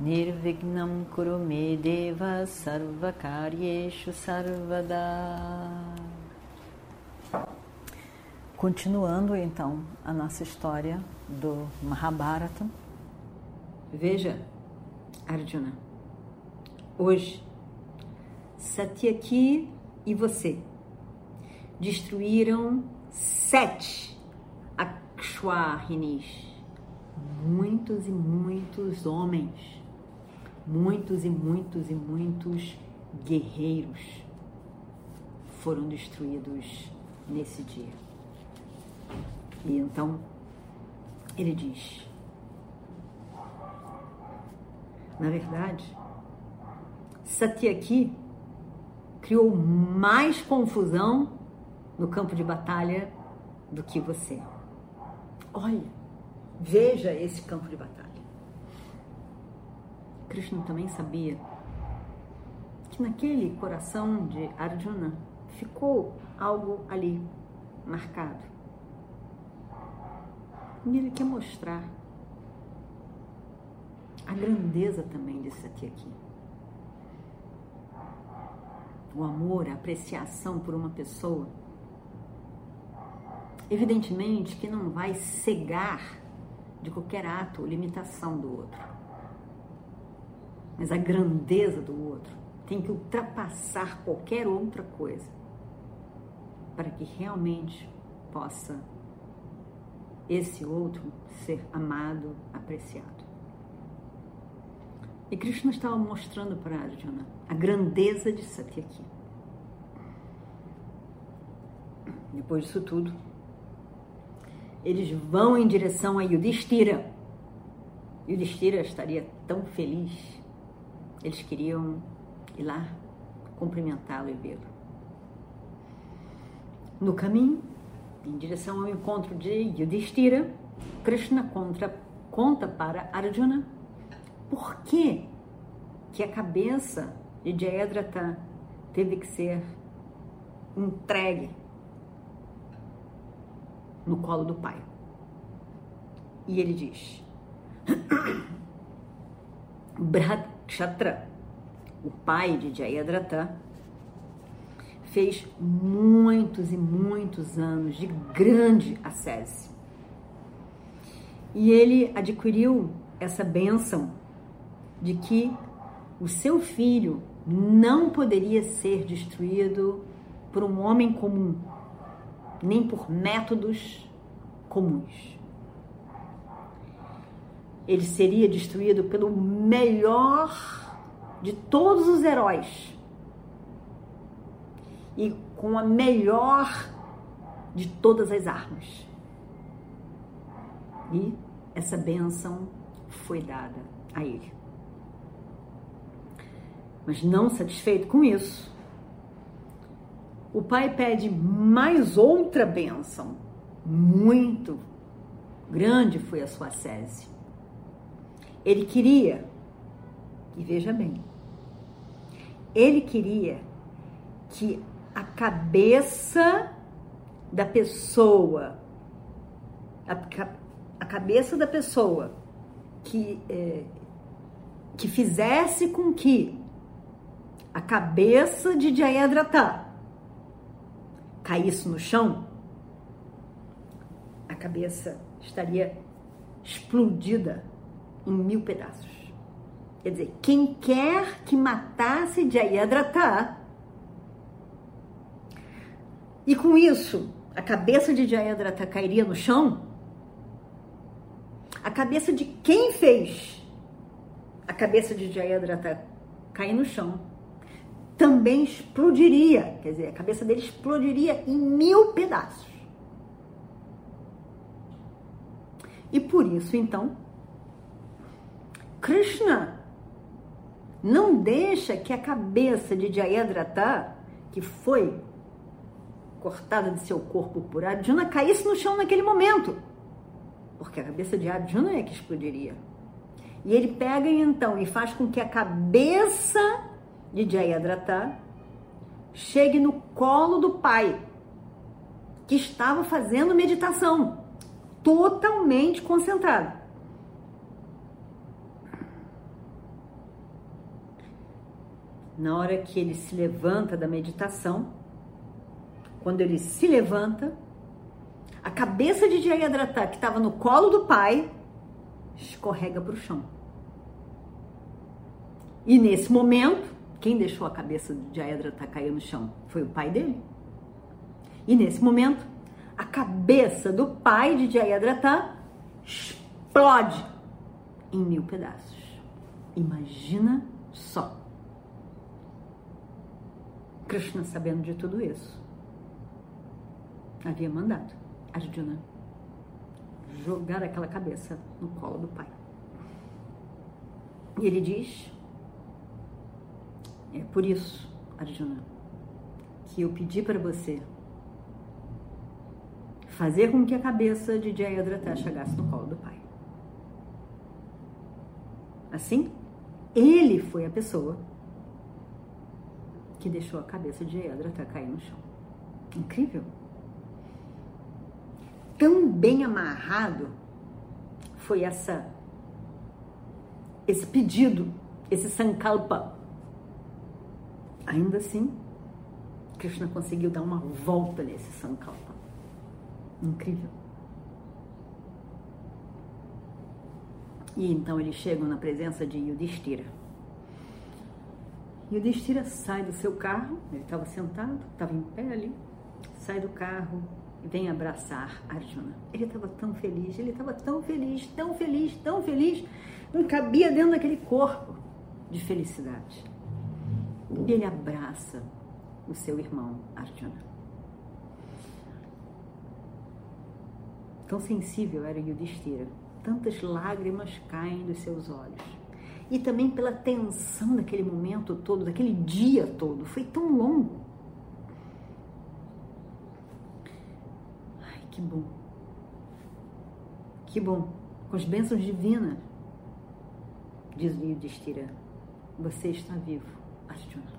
Nirvignam Kurume Deva Sarvakaryeshu Sarvada. Continuando então a nossa história do Mahabharata. Veja, Arjuna, hoje Satyaki e você destruíram sete Akshwahinis, muitos e muitos homens, muitos e muitos e muitos guerreiros foram destruídos nesse dia. E então ele diz: na verdade, Satyaki criou mais confusão no campo de batalha do que você. Olha, veja esse campo de batalha. Krishna também sabia que naquele coração de Arjuna ficou algo ali marcado. E ele quer mostrar a grandeza também desse aqui aqui. O amor, a apreciação por uma pessoa Evidentemente que não vai cegar de qualquer ato ou limitação do outro. Mas a grandeza do outro tem que ultrapassar qualquer outra coisa para que realmente possa esse outro ser amado, apreciado. E Krishna estava mostrando para Arjuna a grandeza de Satyaki. Depois disso tudo, eles vão em direção a Yudhishthira. Yudhishthira estaria tão feliz. Eles queriam ir lá cumprimentá-lo e vê-lo. No caminho, em direção ao encontro de Yudhishthira, Krishna contra, conta para Arjuna por que, que a cabeça de Jayadratha teve que ser entregue no colo do pai. E ele diz: Bhrakshatra, o pai de Jayadratha, fez muitos e muitos anos de grande ascese. E ele adquiriu essa bênção de que o seu filho não poderia ser destruído por um homem comum, nem por métodos comuns. Ele seria destruído pelo melhor de todos os heróis e com a melhor de todas as armas. E essa bênção foi dada a ele. Mas não satisfeito com isso, o pai pede mais outra bênção. Muito grande foi a sua sese. Ele queria, e veja bem, ele queria que a cabeça da pessoa, a, a cabeça da pessoa que, é, que fizesse com que a cabeça de Jayadratha caísse no chão, a cabeça estaria explodida em mil pedaços. Quer dizer, quem quer que matasse Jayadratha, e com isso a cabeça de Jayadratha cairia no chão, a cabeça de quem fez a cabeça de Jayadratha cair no chão também explodiria, quer dizer, a cabeça dele explodiria em mil pedaços. E por isso, então, Krishna não deixa que a cabeça de Jayadratha, que foi cortada de seu corpo por Arjuna, caísse no chão naquele momento. Porque a cabeça de Arjuna é que explodiria. E ele pega então e faz com que a cabeça de Jayadratha chegue no colo do pai, que estava fazendo meditação, totalmente concentrado. Na hora que ele se levanta da meditação, quando ele se levanta, a cabeça de Jayadratha, que estava no colo do pai, escorrega para o chão. E nesse momento, quem deixou a cabeça de Jayadratha cair no chão? Foi o pai dele. E nesse momento, a cabeça do pai de Jayadratha explode em mil pedaços. Imagina só. Krishna, sabendo de tudo isso, havia mandado Arjuna jogar aquela cabeça no colo do pai. E ele diz: É por isso, Arjuna, que eu pedi para você fazer com que a cabeça de Jayadratha chegasse no colo do pai. Assim, ele foi a pessoa que deixou a cabeça de Jayadratha cair no chão. Incrível! Tão bem amarrado foi essa esse pedido, esse sankalpa. Ainda assim, Krishna conseguiu dar uma volta nesse sankalpa. Incrível. E então eles chegam na presença de Yudhishthira. Yudhishthira sai do seu carro, ele estava sentado, estava em pé ali, sai do carro e vem abraçar Arjuna. Ele estava tão feliz, ele estava tão feliz, tão feliz, tão feliz, não cabia dentro daquele corpo de felicidade. E ele abraça o seu irmão Arjuna. Tão sensível era Yudhishthira. Tantas lágrimas caem dos seus olhos. E também pela tensão daquele momento todo, daquele dia todo. Foi tão longo. Ai, que bom. Que bom. Com as bênçãos divinas, diz Yudhishthira, você está vivo, Arjuna.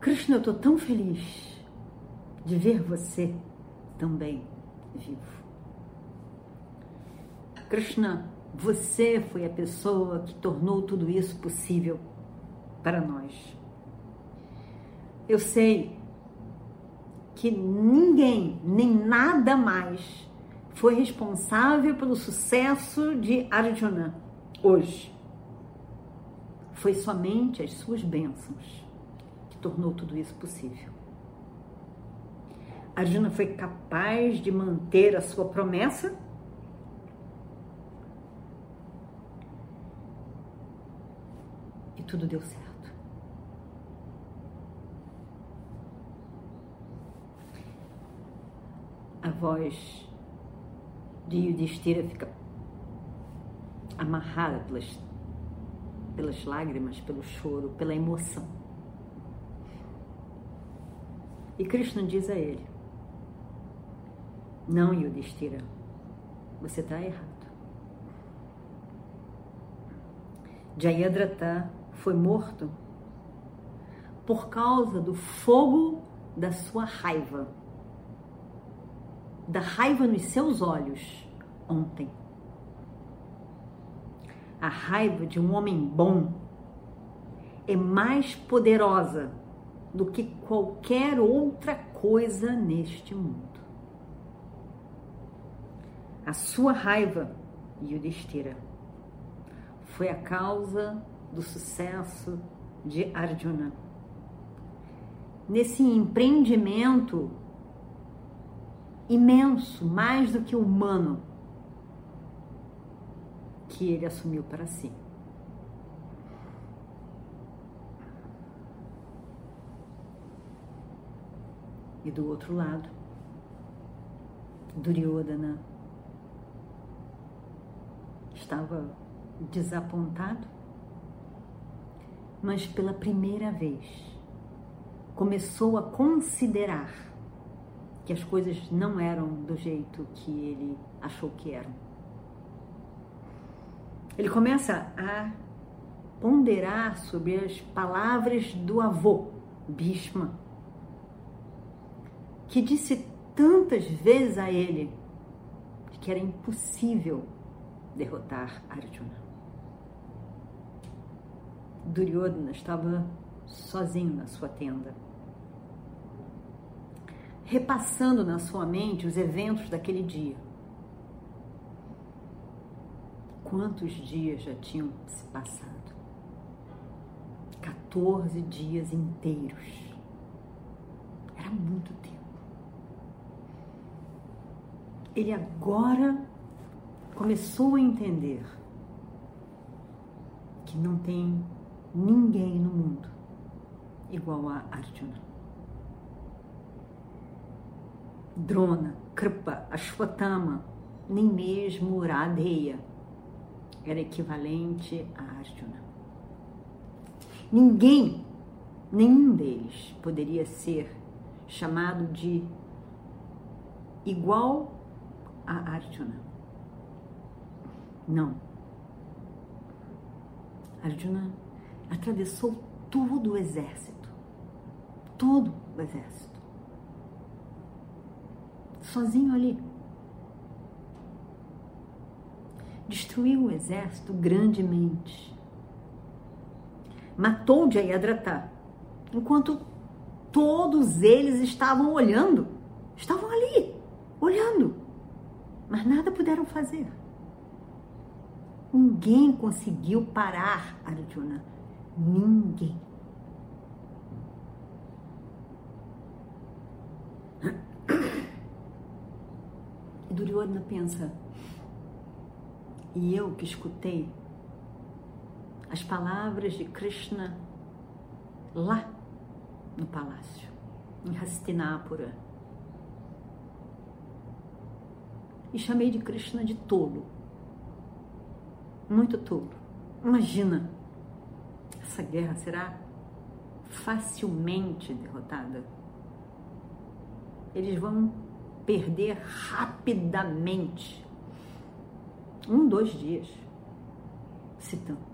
Krishna, eu estou tão feliz de ver você também vivo. Krishna, você foi a pessoa que tornou tudo isso possível para nós. Eu sei que ninguém, nem nada mais, foi responsável pelo sucesso de Arjuna hoje. Foi somente as suas bênçãos que tornou tudo isso possível. Arjuna foi capaz de manter a sua promessa? Tudo deu certo. A voz de Yudhishthira fica amarrada pelas, pelas lágrimas, pelo choro, pela emoção. E Krishna diz a ele: não, Yudhishthira, você está errado. Jayadratha foi morto por causa do fogo da sua raiva, da raiva nos seus olhos ontem. A raiva de um homem bom é mais poderosa do que qualquer outra coisa neste mundo. A sua raiva, Yudhishthira, foi a causa do sucesso de Arjuna. Nesse empreendimento imenso, mais do que humano, que ele assumiu para si. E do outro lado, Duryodhana estava desapontado mas pela primeira vez começou a considerar que as coisas não eram do jeito que ele achou que eram. Ele começa a ponderar sobre as palavras do avô, Bhishma, que disse tantas vezes a ele que era impossível derrotar Arjuna. Duryodhana estava sozinho na sua tenda, repassando na sua mente os eventos daquele dia. Quantos dias já tinham se passado? 14 dias inteiros. Era muito tempo. Ele agora começou a entender que não tem ninguém no mundo igual a Arjuna. Drona, Kripa, Ashwatthama, nem mesmo Radheya era equivalente a Arjuna. Ninguém, nenhum deles poderia ser chamado de igual a Arjuna. Não. Arjuna atravessou todo o exército. Todo o exército. Sozinho ali. Destruiu o exército grandemente. Matou Jayadratha, enquanto todos eles estavam olhando. Estavam ali, olhando. Mas nada puderam fazer. Ninguém conseguiu parar Arjuna. Ninguém. E Duryodhana pensa, e eu que escutei as palavras de Krishna lá no palácio, em Hastinapura. E chamei de Krishna de tolo. Muito tolo. Imagina essa guerra será facilmente derrotada. Eles vão perder rapidamente. Um, dois dias, se tanto.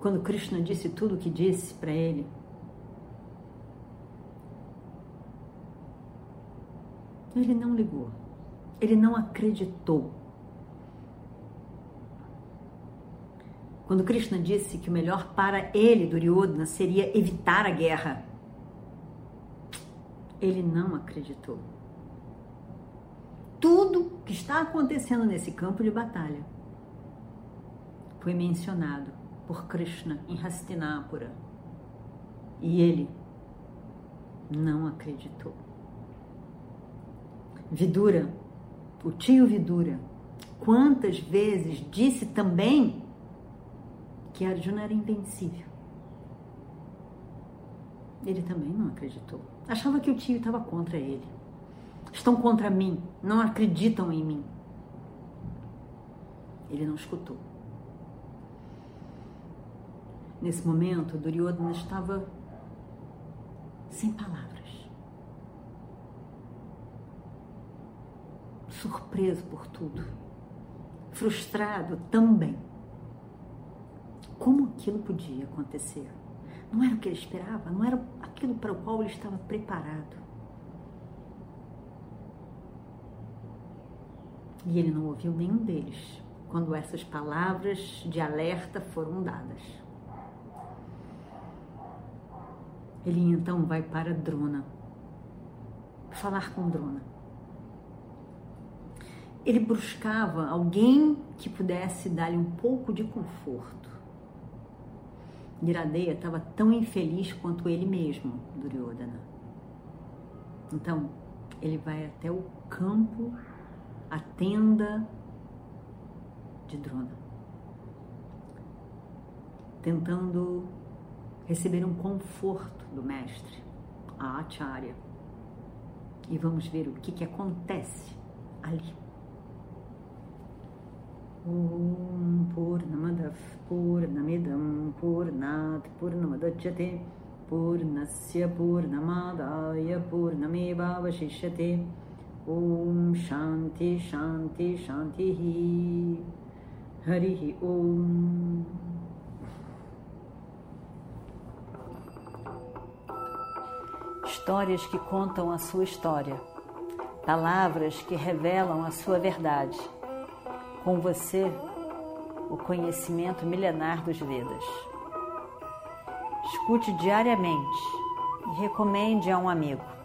Quando Krishna disse tudo o que disse para ele, ele não ligou, ele não acreditou Quando Krishna disse que o melhor para ele, Duryodhana, seria evitar a guerra, ele não acreditou. Tudo que está acontecendo nesse campo de batalha foi mencionado por Krishna em Hastinapura. E ele não acreditou. Vidura, o tio Vidura, quantas vezes disse também que Arjuna era invencível. Ele também não acreditou. Achava que o tio estava contra ele. Estão contra mim, não acreditam em mim. Ele não escutou. Nesse momento, Duryodhana estava sem palavras. Surpreso por tudo. Frustrado também. Como aquilo podia acontecer? Não era o que ele esperava, não era aquilo para o qual ele estava preparado. E ele não ouviu nenhum deles quando essas palavras de alerta foram dadas. Ele então vai para Drona, falar com Drona. Ele buscava alguém que pudesse dar-lhe um pouco de conforto. Iradeia estava tão infeliz quanto ele mesmo, Duryodhana. Então, ele vai até o campo, a tenda de Drona, tentando receber um conforto do mestre, a Acharya. E vamos ver o que, que acontece ali. Om Purnamadav Purnamidam Purnat Purnamadachyate Purnasya Purnamadaya Purnamevavashishyate Om Shanti Shanti Shantihi Harihi Om Histórias que contam a sua história. Palavras que revelam a sua verdade. Com você, o conhecimento milenar dos Vedas. Escute diariamente e recomende a um amigo.